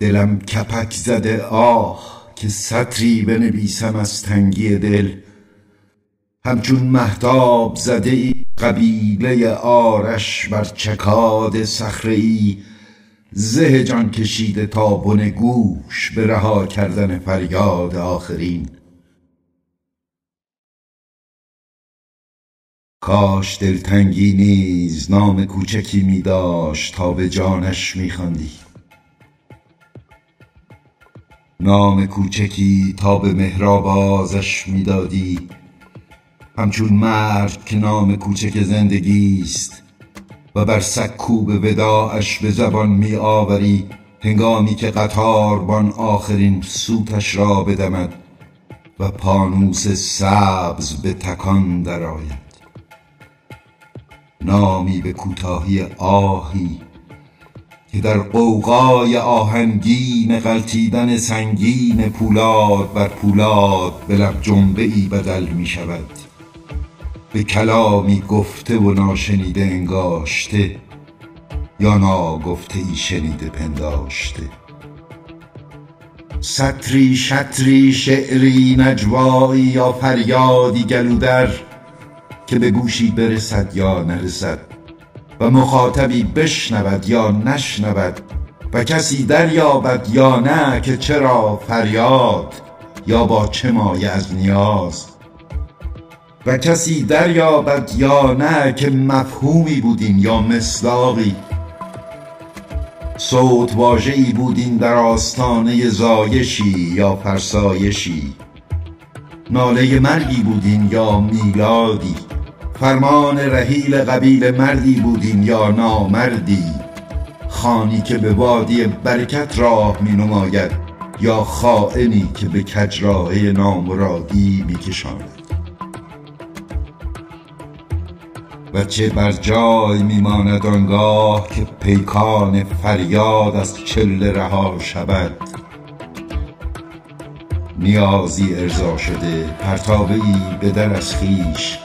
دلم کپک زده آه که سطری بنویسم از تنگی دل. همچون مهتاب زده ای قبیله آرش بر چکاد صخره ای زه جان کشیده تا بن گوش به رها کردن فریاد آخرین. کاش دلتنگی نیز نام کوچکی می داشت تا به جانش می خواندی نام کوچکی تا به مهرآوازش می دادی همچون مرد که نام کوچک زندگیست و بر سکوب وداعش به زبان می آوری هنگامی که قطاربان آخرین سوتش را بدمد و پانوس سبز به تکان درآید. نامی به کوتاهی آهی که در غوغای آهنگین غلتیدن سنگین پولاد بر پولاد به لب جنبه ای بدل می شود به کلامی گفته و ناشنیده انگاشته یا ناگفته ای شنیده پنداشته. سطری شطری شعری نجوایی یا فریادی گلو در که به گوشی برسد یا نرسد. و مخاطبی بشنود یا نشنود و کسی دریابد یا نه که چرا فریاد یا با چه مایه از نیاز و کسی دریابد یا نه که مفهومی بود این یا مصداقی صوت واژه ای بود این در آستانه زایشی یا فرسایشی ناله مرگی بود این یا میلادی فرمان رحیل قبیله مردی بود این یا نامردی؟ خوانی که به وادی برکت راه می نماید یا خاینی که به کجراه نامرادی می کشاند و چه بر جای می ماند آنگاه که پیکان فریاد از چله رها شود؟ نیازی ارضا شده پرتابه ای به در از خویش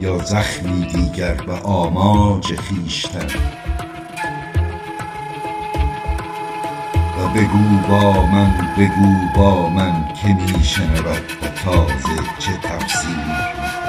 یا زخمی دیگر به آماج خویشتن. و بگو با من بگو با من که می شنود و تازه چه تفسیر.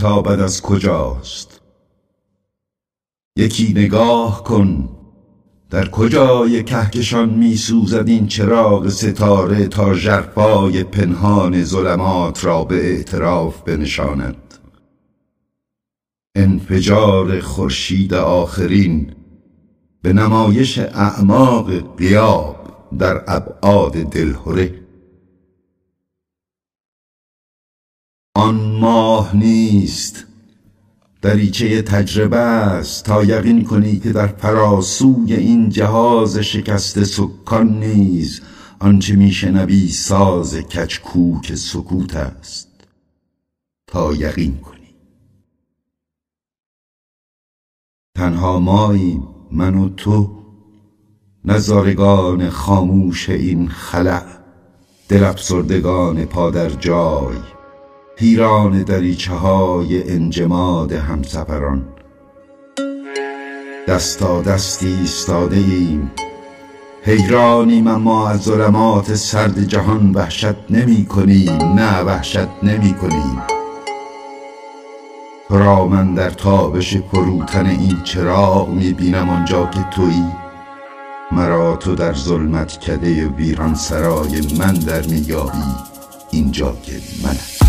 میتابد از کجاست؟ یکی نگاه کن در کجای کهکشان می سوزد این چراغ ستاره تا ژرفای پنهان ظلمات را به اعتراف بنشاند. انفجار خورشید آخرین به نمایش اعماق قیاب در ابعاد دلهره آن ماه نیست. دریچه تجربه است. تا یقین کنی که در فراسوی این جهاز شکست سکان نیز آنچه میشنوی ساز کچکوک سکوت است. تا یقین کنی. تنها مایی من و تو نظارگان خاموش این خلع دل پادر جای. پیران دریچه های انجماد همسفران. دستا دستی ایستاده ایم حیرانیم اما از ظلمات سرد جهان وحشت نمی کنیم نه وحشت نمی کنیم را من در تابش فروتن این چراغ می بینم آنجا که تویی. مرا تو در ظلمت کده ویران سرای من در میابی اینجا که منم.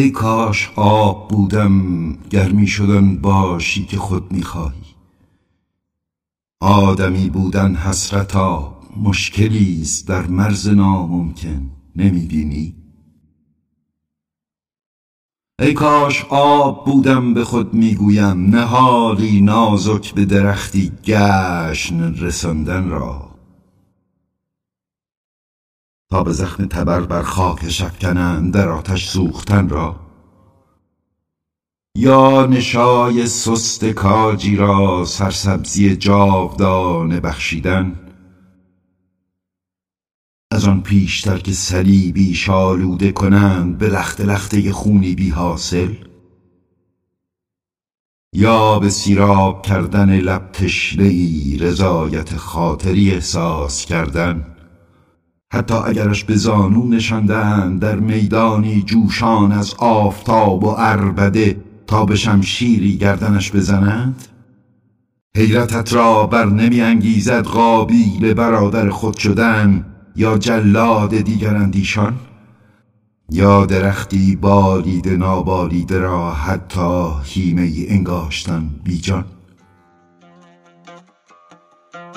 ای کاش آب بودم گرمی شدن باشی که خود می‌خواهی آدمی بودن حسرتا مشکلیست در مرز ناممکن نمی‌بینی ای کاش آب بودم به خود می‌گویم نهالی نازک به درختی گشن رساندن را. تا به زخم تبر بر خاک شفکنند در آتش سوختن را. یا نشای سست کاجی را سرسبزی جاودانه بخشیدن. از آن پیشتر که صلیبی شالوده کنند به لخت لخته خونی بی حاصل. یا به سیراب کردن لب تشنه ای رضایت خاطری احساس کردن. حتی اگرش به زانو نشاندند در میدانی جوشان از آفتاب و عربده تا به شمشیری گردنش بزنند؟ حیرتت را بر نمی انگیزد قابیل برادر خود شدن یا جلاد دیگر اندیشان؟ یا درختی بالیده نابالیده را حتی هیمه انگاشتن بیجان؟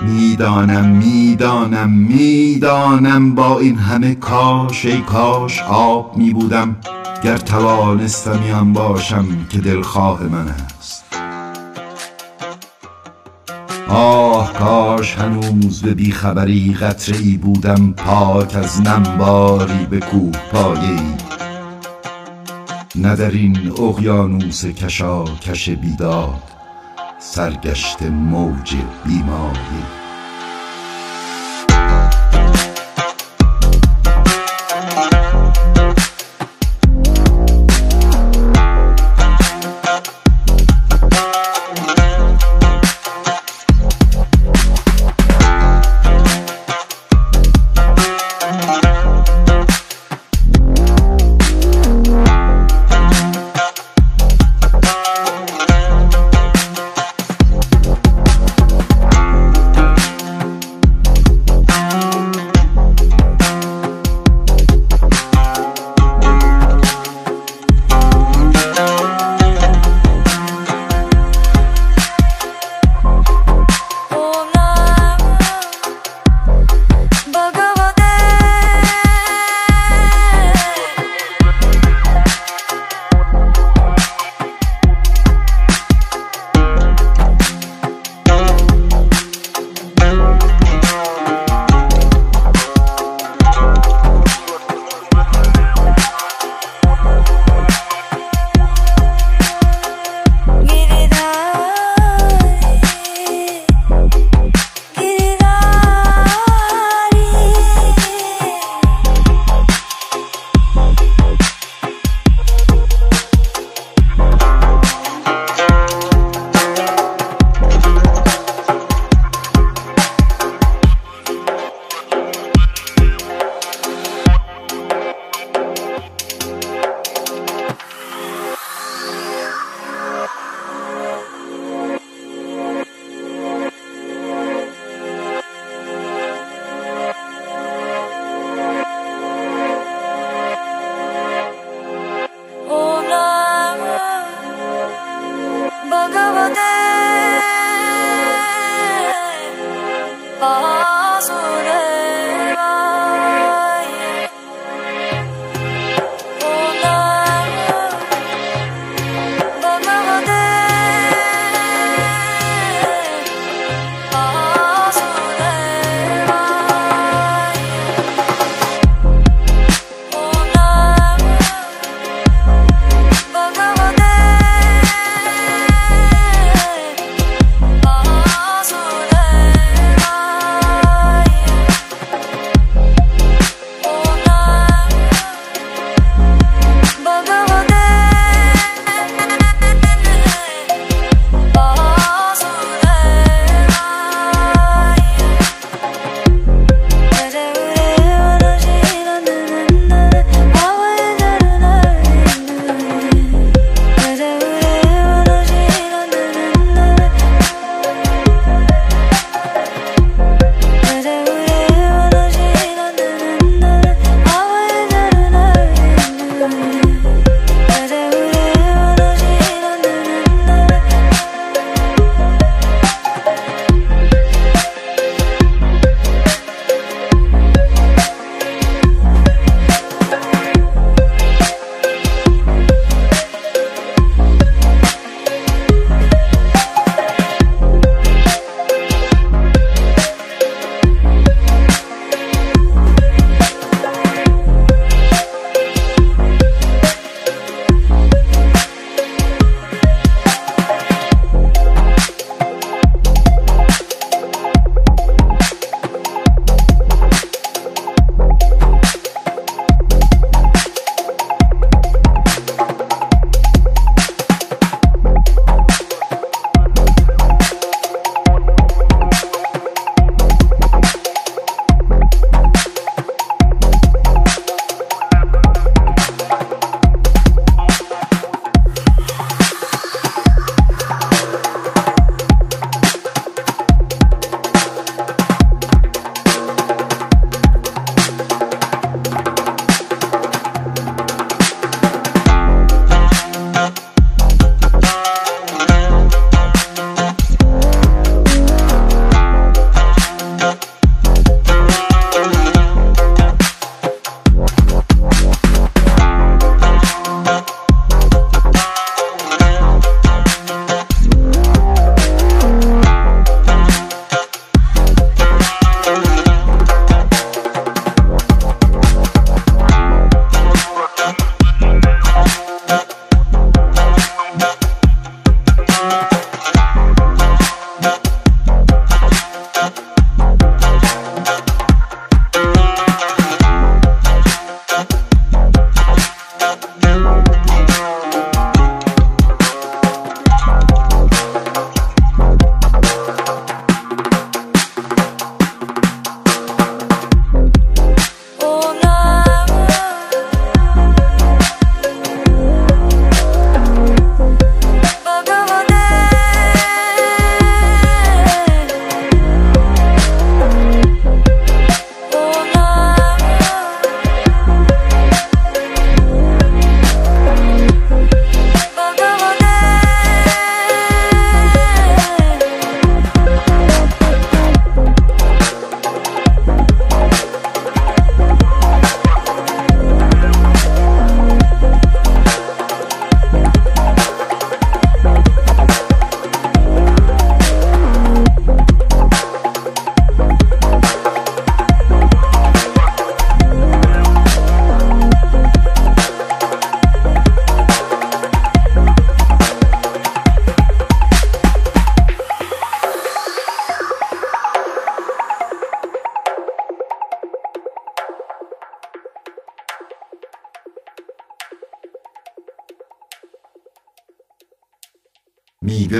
می‌دانم می‌دانم می‌دانم با این همه کاش ای کاش آب می بودم گر توانستمی آن باشم که دلخواه من است. آه کاش هنوز به بیخبری قطره ای بودم پاک از نمباری به کوه پایه ای نه در این اقیانوس کشاکش بیداد سرگشته موج بیمایه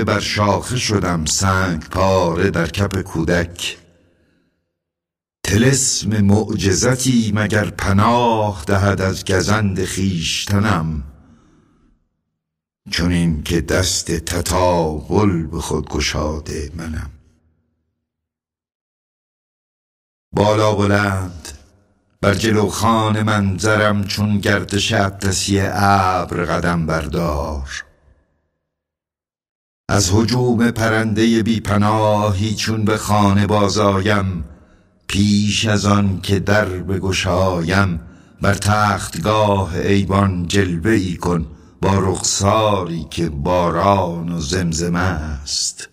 بر شاخه شدم سنگ پاره در کپ کودک. تلسم معجزتی مگر پناه دهد از گزند خویشتنم؟ چنین که دست تطاول به خود گشاده منم. بالا بلند بر جلو خان منظرم چون گردش اطلسی ابر قدم بردار. از هجوم پرنده بی پناهی چون به خانه بازایم پیش از آن که در بگشایم بر تختگاه ایوان جلوه ای کن با رخساری که باران و زمزمه است.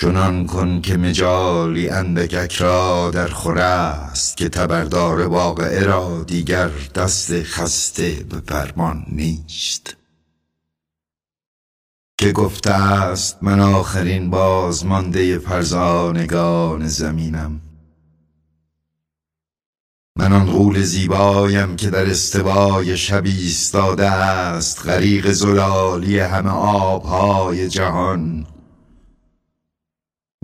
چنان کن که مجالی اندکک را در خوره است که تبردار واقعه را دیگر دست خسته به فرمان نیست. که گفته است من آخرین بازمانده فرزانگان زمینم. من آن غول زیبایم که در استوای شب ایستاده است غریق زلالی همه آبهای جهان.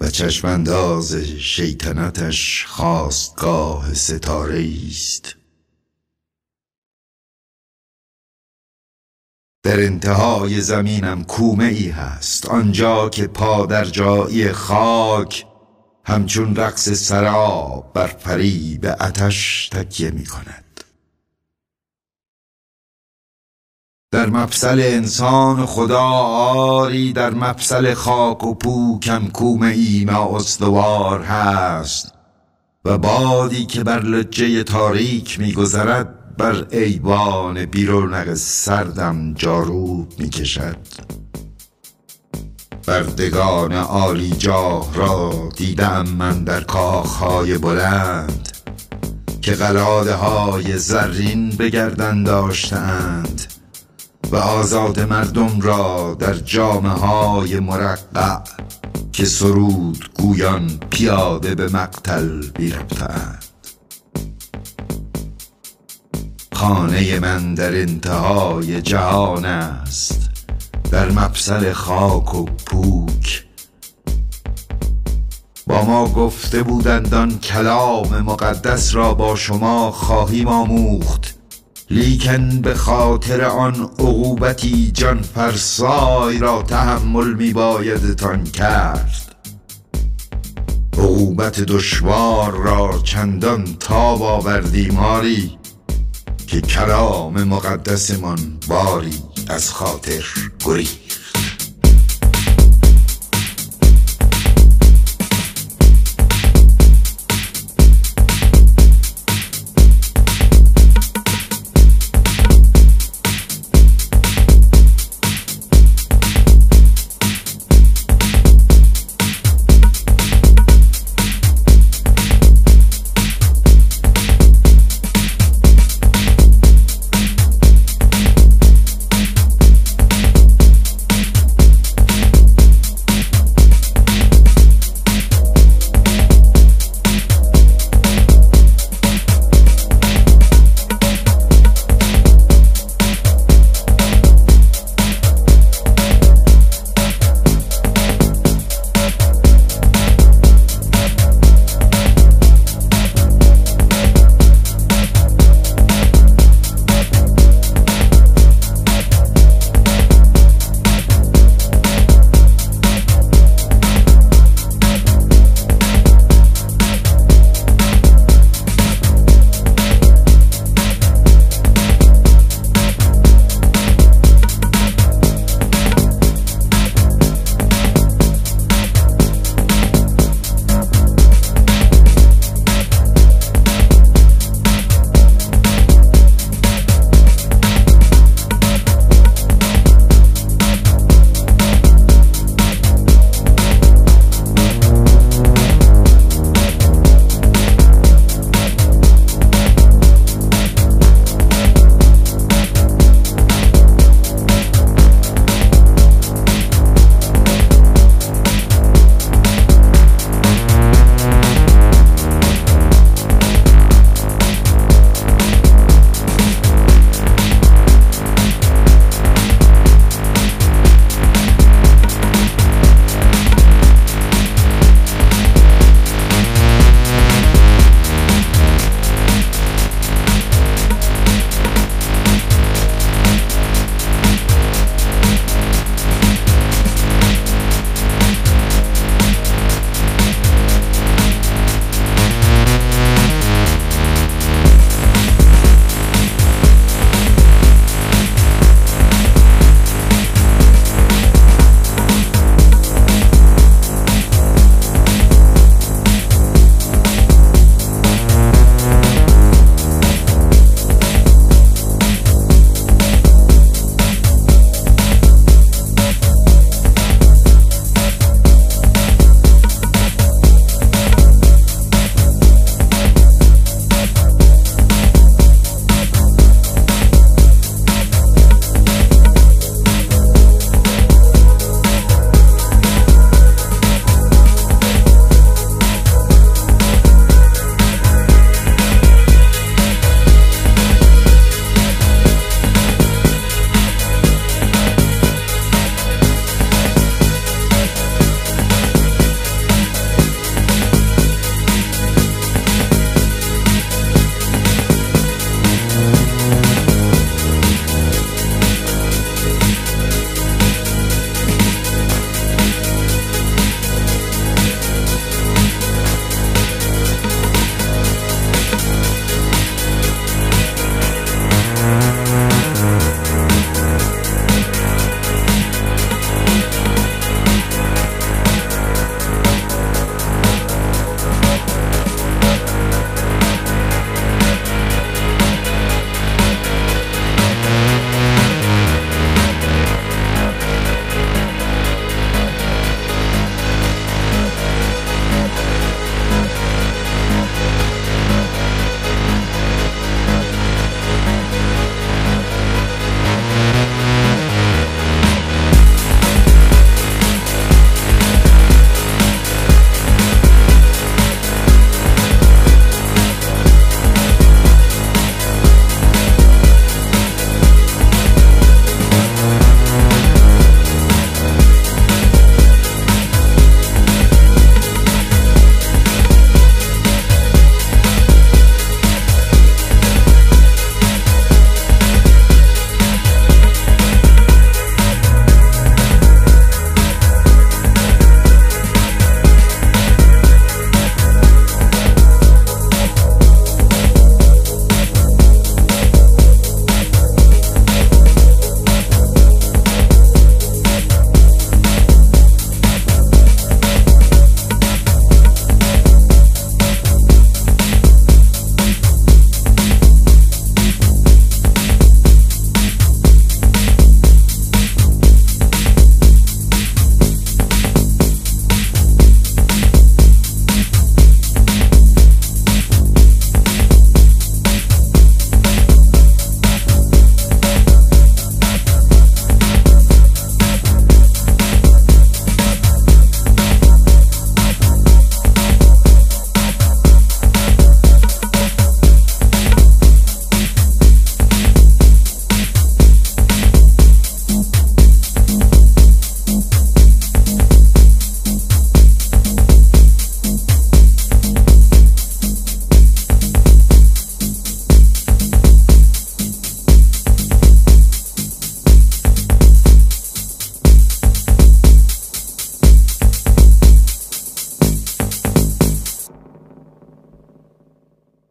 و چشمانداز شیطنتش خواستگاه ستاره است. در انتهای زمینم کومه ای هست. آنجا که پادر جایی خاک همچون رقص سراب بر به اتش تکیه می کند در مفصل انسان خدا آری در مفصل خاک و پوکم کومه ای ما استوار هست. و بادی که بر لجه تاریک میگذرد بر ایوان بیرونق سردم جاروب می‌کشد. بردگان عالی جاه را دیدم من در کاخهای بلند که قلاده های زرین بگردن داشتند و آزاد مردم را در جامعه های مرقع که سرود گویان پیاده به مقتل بیرفتند خانه من در انتهای جهان است در مفصل خاک و پوک. با ما گفته بودند آن کلام مقدس را با شما خواهیم آموخت لیکن به خاطر آن عقوبتی جان فرسای را تحمل می بایدتان کرد. عقوبت دشوار را چندان تاب آوردیم آری که کلام مقدسمان باری از خاطر گریخت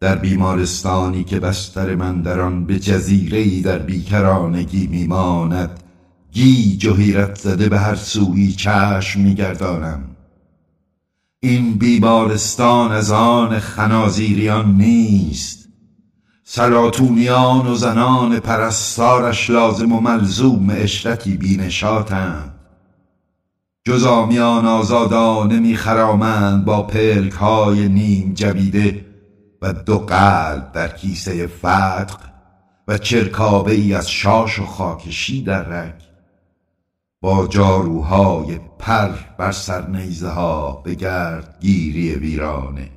در بیمارستانی که بستر من در آن به جزیره در بیکرانگی میماند گیج و زده به هر سوی چشم میگردانم. این بیمارستان از آن خنازیریان نیست. سلاتونیان و زنان پرستارش لازم و ملزوم اشرتی بینشاتند. جز آمیان آزادانه میخرامند با پلک های نیم جبیده و دو قلب در کیسه فتق و چرکابه ای از شاش و خاکشی در رگ. با جاروهای پر بر سر نیزه ها به گرد گیری ویرانه.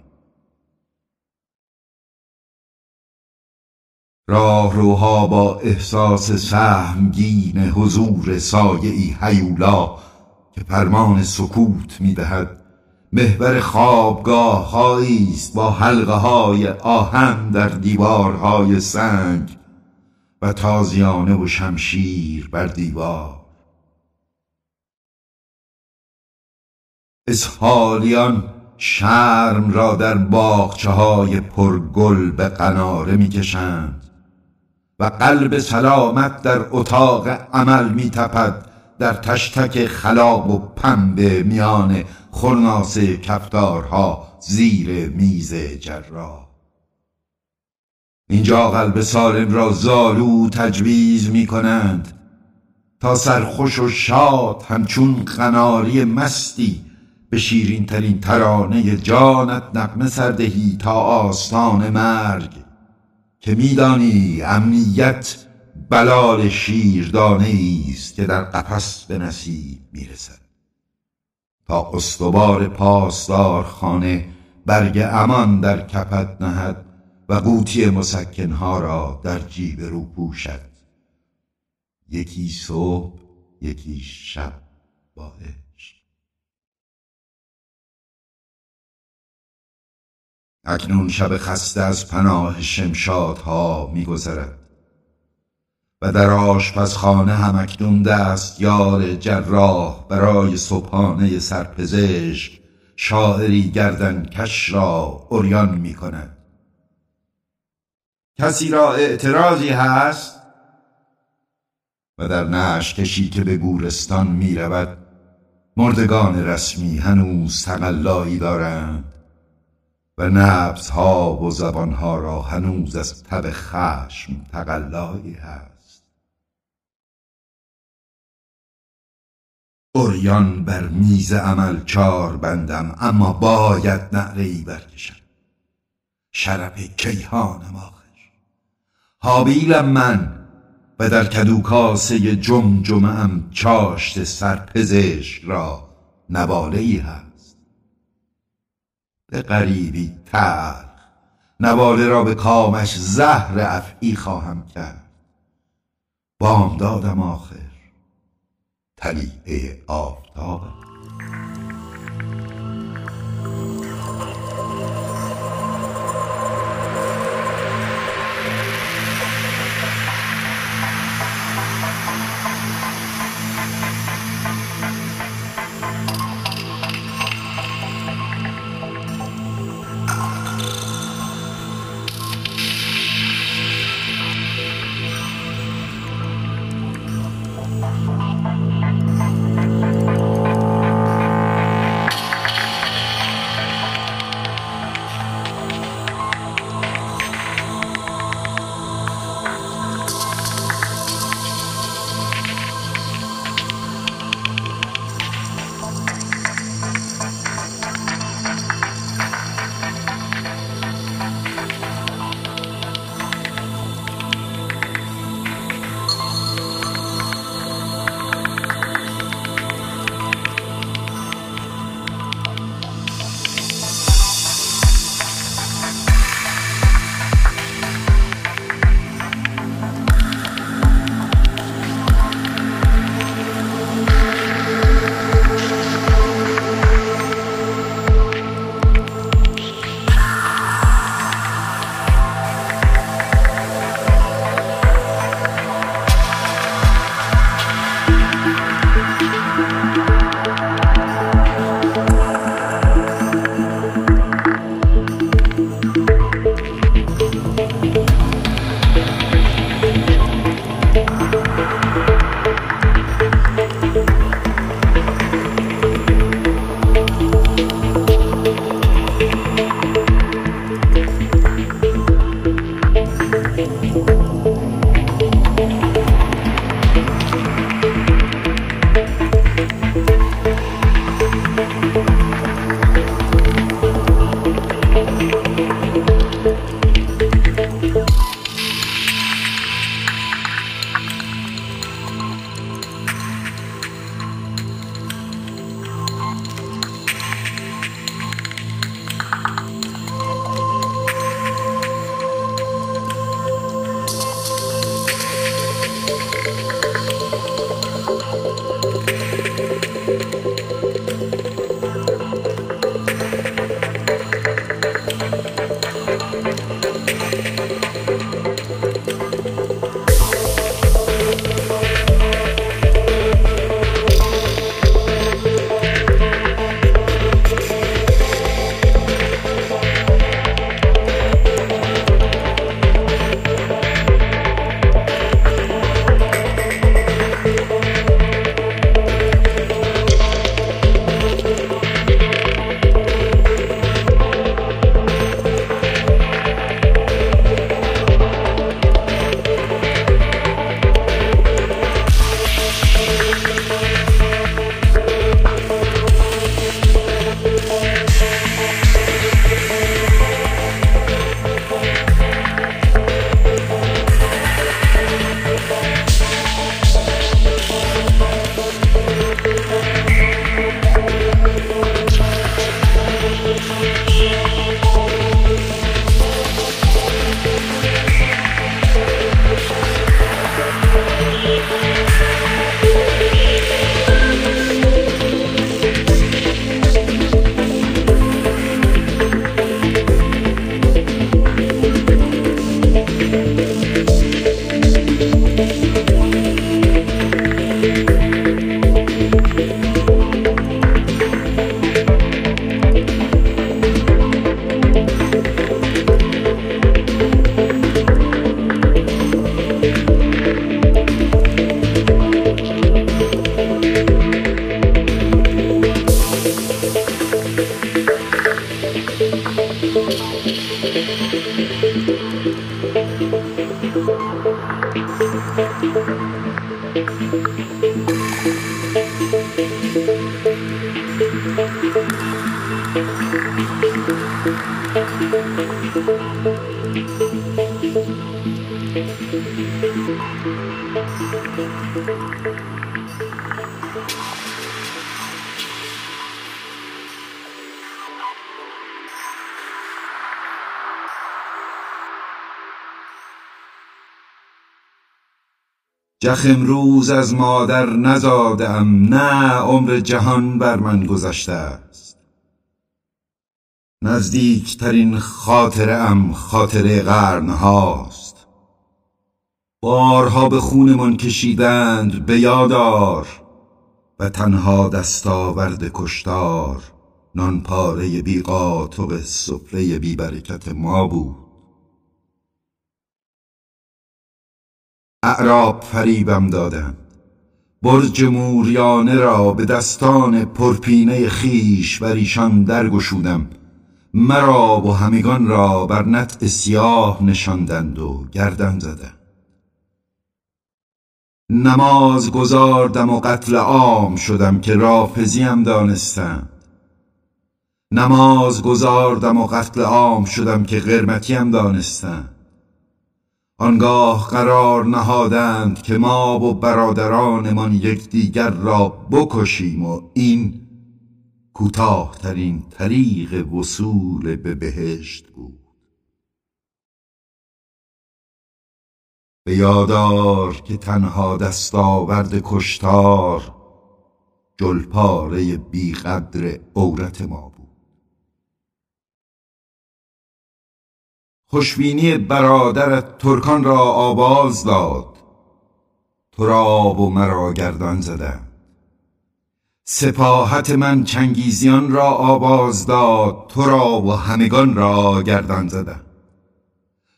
راهروها با احساس سهمگین حضور سایه ای هیولا که فرمان سکوت می‌دهد محور خوابگاه است با حلقه های آهن در دیوارهای سنگ و تازیانه و شمشیر بر دیوار. اسحالیان شرم را در باغچه های پرگل به قناره می‌کشند و قلب سلامت در اتاق عمل میتپد در تشتک خلاب و پنبه میان خرناس کفتارها زیر میز جراح. اینجا قلب سالم را زالو تجویز می کنند تا سرخوش و شاد همچون قناری مستی به شیرین ترین ترانه جانت نقمه سردهی تا آستان مرگ که میدانی امنیت بلال شیردانه است که در قفس به نصیب می‌رسد تا استوار پاسدار خانه برگ امان در کپت نهد و قوطی مسکنها را در جیب رو پوشد. یکی صبح یکی شب با اکنون شب خسته از پناه شمشادها میگذرد. و در آشپزخانه هم اکنون یار جراح برای صبحانه سرپزشک شاعری گردن کش را اوریان می کند. کسی را اعتراضی هست؟ و در نش کشی که به گورستان می رود مردگان رسمی هنوز تقلایی دارند و نبز ها و زبان ها را هنوز از تب خشم تقلایی هست. اوریان بر میز عمل چار بندم اما باید نعره ای برکشم. شرف کیهانم آخر. حابیلم من و در کدوکاسه جمجمه ام چاشت سرپزشک را نواله ای هست. به غریبی تر نواله را به کامش زهر افعی خواهم کرد. بامدادم آخر. طلیعه آفتابم جخ امروز از مادر نزاده ام نه عمر جهان بر من گذشته است. نزدیکترین خاطره ام خاطره قرن هاست بارها به خونمان کشیدند به یادار و تنها دستاورد کشتار نان پاره بی قاطق سفره بی برکت ما بود. اعراب فریبم دادند. برج موریانه را به دستان پرپینه خیش بر ایشان درگشودم. مرا و همگان را بر نطع سیاه نشاندند و گردن زدند. نماز گزاردم و قتل عام شدم که رافزیم دانستند. نماز گزاردم و قتل عام شدم که قرمتیم دانستند. آنگاه قرار نهادند که ما و برادرانمان یکدیگر را بکشیم و این کوتاهترین طریق وصول به بهشت بود. به یادار که تنها دستاورد کشتار جلپاره بیقدر عورت ما خوشبینی برادرت ترکان را آواز داد. تو را و مرا گردان زدند. سپاهت من چنگیزیان را آواز داد تو را و همگان را گردان زدند.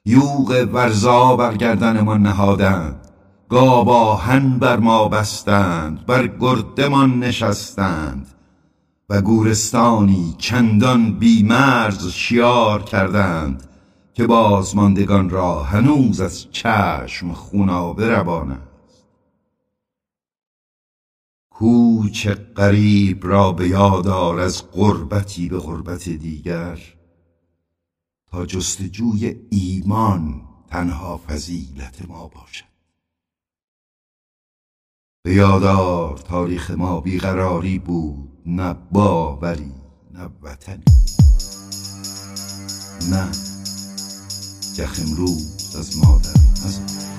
یوغ ورزا بر گردنمان نهادند گاواهن بر ما بستند بر گردمان نشستند. و گورستانی چندان بیمرز شیار کردند. که بازماندگان را هنوز از چشم خونابه روان است. کوچ غریب را به یادار از غربتی به غربت دیگر تا جستجوی ایمان تنها فضیلت ما باشد. به یادار تاریخ ما بیقراری بود نه باوری نه وطنی نه یخ امروز از مادر نزاد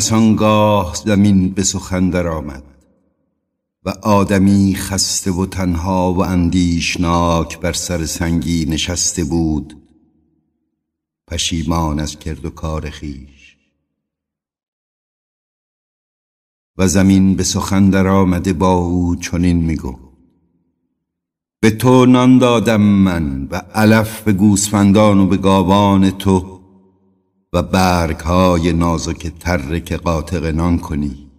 پس آنگاه زمین به سخن آمد و آدمی خسته و تنها و اندیشناک بر سر سنگی نشسته بود پشیمان از کرد و کار خیش. و زمین به سخن در آمده با او چنین میگو به تو نان دادم من و علف به گوسفندان و به گاوان تو و برگ های نازک تره که قاطق نان کنی.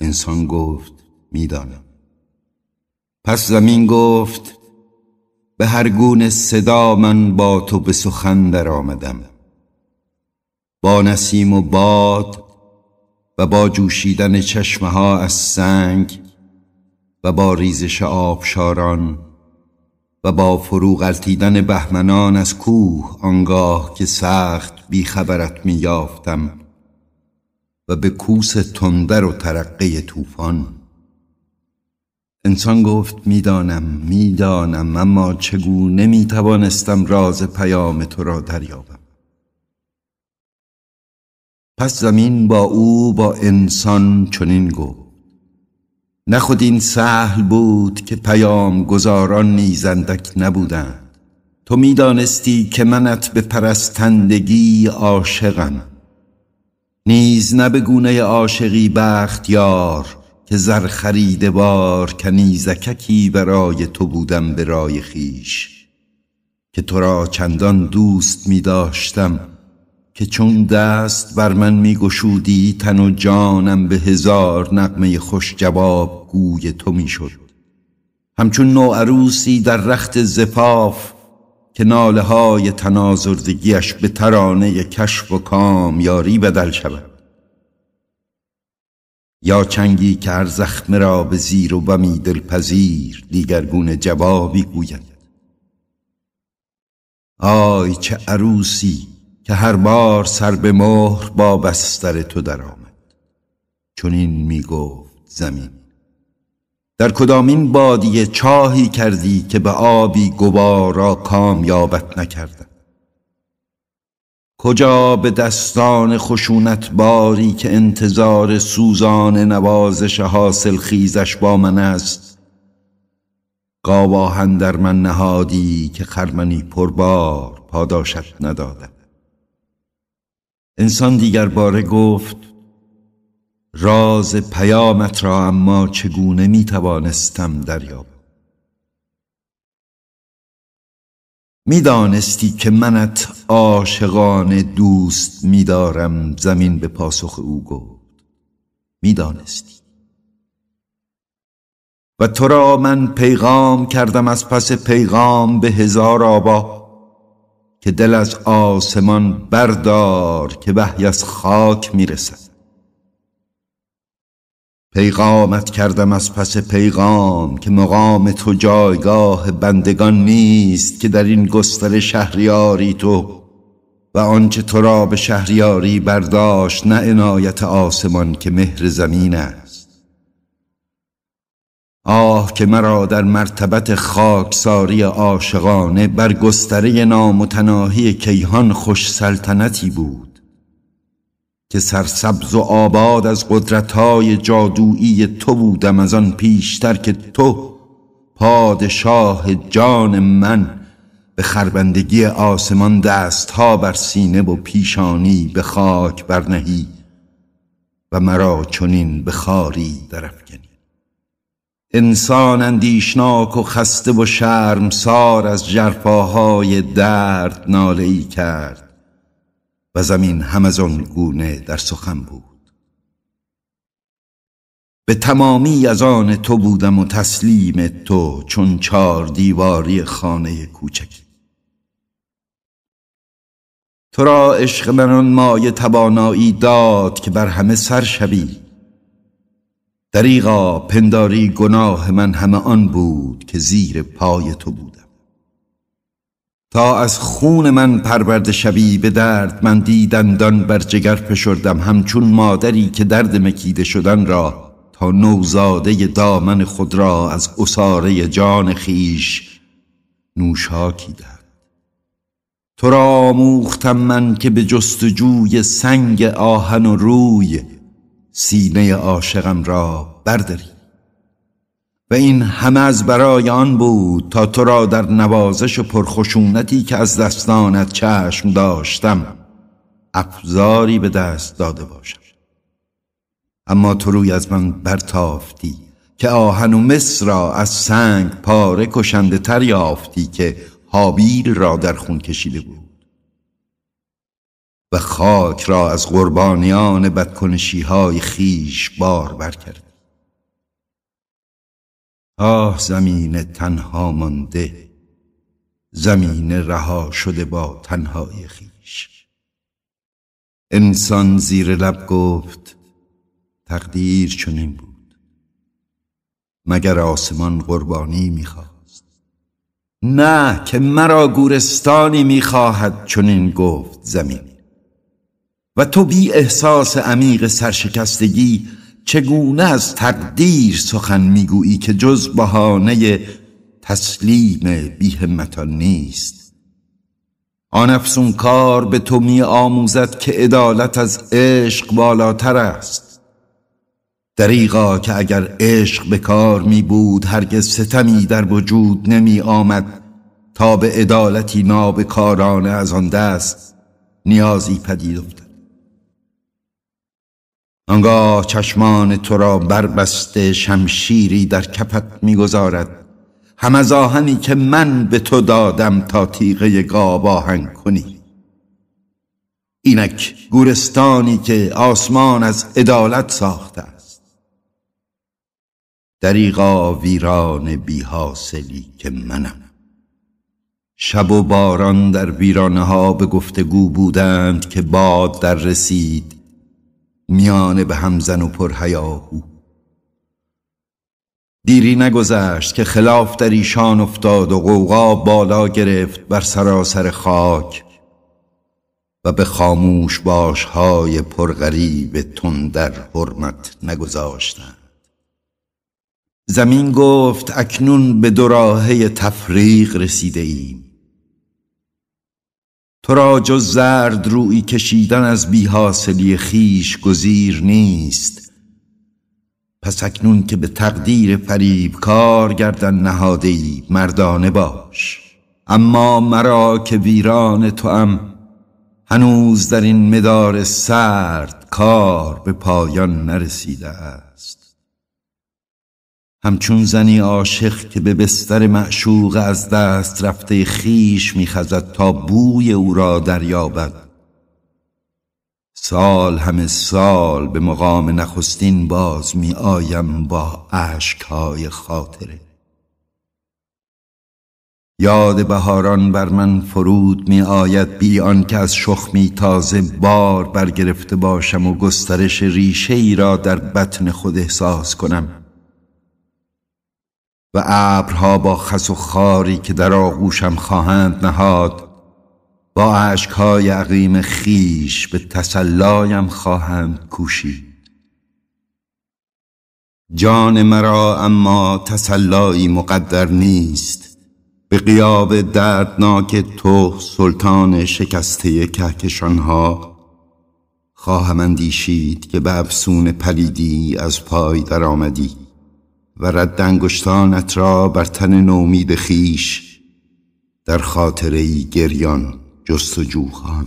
انسان گفت می‌دانم. پس زمین گفت به هر گونه صدا من با تو به سخن در آمدم. با نسیم و باد و با جوشیدن چشمه ها از سنگ و با ریزش آبشاران و با فرو غلطیدن بهمنان از کوه آنگاه که سخت بیخبرت می یافتم و به کوس تندر و ترقه طوفان. انسان گفت می‌دانم می‌دانم اما چگونه می توانستم راز پیام تو را دریابم؟ پس زمین با او با انسان چنین گفت. نه خود این سهل بود که پیام گزاران نیزندک نبودند. تو می‌دانستی که منت به پرستندگی عاشقم. نیز نه به گونه عاشقی بختیار که زر خریده بار کنیزککی برای تو بودم به خیش. که تو را چندان دوست می داشتم که چون دست بر من می گشودی تن و جانم به هزار نقمه خوش جواب گوی تو می شد همچون عروسی در رخت زفاف که ناله های تنازردگیش به ترانه کشف و کام یاری بدل شود. یا چنگی که هر زخم را به زیر و بمی دلپذیر دیگرگون جوابی گوید. آی چه عروسی که هر بار سر به مهر با بستر تو درآمد. چون این می گفت زمین. در کدامین بادیه چاهی کردی که به آبی گوارا کامیابت نکردم. کجا به دستان خشونت باری که انتظار سوزان نوازش حاصل خیزش با من است؟ گاواهن در من نهادی که خرمنی پربار پاداشت نداده انسان دیگر باره گفت راز پیامت را اما چگونه می توانستم دریاب می‌دانستی که منت عاشقان دوست میدارم زمین به پاسخ او گفت. می‌دانستی و تو را من پیغام کردم از پس پیغام به هزار آبا. که دل از آسمان بردار که وحی از خاک می‌رسد. پیغامت کردم از پس پیغام که مقام تو جایگاه بندگان نیست که در این گستر شهریاری تو و آنچه تو را به شهریاری برداشت نه عنایت آسمان که مهر زمین است. آه که مرا در مرتبت خاکساری عاشقانه بر گستره نامتناهی کیهان خوش سلطنتی بود که سرسبز و آباد از قدرتهای جادویی تو بودم از آن پیشتر که تو پادشاه جان من به خربندگی آسمان دستها بر سینه و پیشانی به خاک برنهی و مرا چنین به خاری درفکنی انسان اندیشناک و خسته و شرمسار از جرفاهای درد ناله ای کرد و زمین هم از آن گونه در سخن بود. به تمامی از آن تو بودم و تسلیم تو چون چار دیواری خانه کوچکی. تو را عشق من مایه توانایی داد که بر همه سر شوی. دریغا پنداری گناه من همه آن بود که زیر پای تو بودم. تا از خون من پرورده شوی به درد من دیدندان بر جگر فشردم. همچون مادری که درد مکیده شدن را تا نوزاده دامن خود را از اساره جان خیش نوشاکی دهد. تو را آموختم من که به جستجوی سنگ آهن و روی سینه عاشقم را برداری. و این همه از برای آن بود تا تو را در نوازش و پرخشونتی که از دستانت چشم داشتم افزاری به دست داده باشم. اما تو روی از من برتافتی که آهن و مصر را از سنگ پاره کشنده تر یافتی که حابیل را در خون کشیده بود. و خاک را از قربانیان بدکنشی های خیش بار برکرد. آه زمین تنها مانده زمین رها شده با تنهای خیش. انسان زیر لب گفت تقدیر چنین بود. مگر آسمان قربانی می‌خواست؟ نه که مرا گورستانی می‌خواهد چنین گفت زمین. و تو بی احساس عمیق سرشکستگی چگونه از تقدیر سخن می‌گویی که جز بهانه تسلیم بیهمتان نیست؟ آن افسون کار به تو می آموزد که عدالت از عشق بالاتر است. دریغا که اگر عشق به کار می بود هرگز ستمی در وجود نمی آمد تا به عدالتی نابکارانه از آن دست نیازی پدید افتد آنگاه چشمان تو را بربسته شمشیری در کپت می‌گذارد. هم از آهنی که من به تو دادم تا تیغه گاب آهن کنی. اینک گورستانی که آسمان از عدالت ساخته است. دریغا ویران بی حاصلی که منم. شب و باران در ویرانه ها به گفتگو بودند که باد در رسید. میانه به همزن و پرهیاهو. دیری نگذشت که خلاف در ایشان افتاد و قوقا بالا گرفت بر سراسر خاک و به خاموش باش های پرغریب تون در حرمت نگذاشتند. زمین گفت اکنون به دوراهه تفریق رسیده ایم. تو را جز زرد روی کشیدن از بیحاصلی خیش گزیر نیست. پس اکنون که به تقدیر فریب کار گردن نهاده ای مردانه باش. اما مرا که ویران تو هم هنوز در این مدار سرد کار به پایان نرسیده است. همچون زنی عاشق که به بستر معشوق از دست رفته خیش میخزد تا بوی او را دریابد. سال همه سال به مقام نخستین باز می آیم با عشقهای خاطره. یاد بهاران بر من فرود می آید بی که از شخمی تازه بار برگرفته باشم و گسترش ریشه ای را در بطن خود احساس کنم. و ابرها با خس و خاری که در آغوشم خواهند نهاد با عشقهای عقیم خیش به تسلایم خواهند کوشید. جان مرا اما تسلایی مقدر نیست به قیاب دردناک تو سلطان شکسته کهکشانها خواهم اندیشید که به افسون پلیدی از پای درآمدی. و رد انگشتانت را بر تن نومید خیش در خاطره گریان جستجو خواهم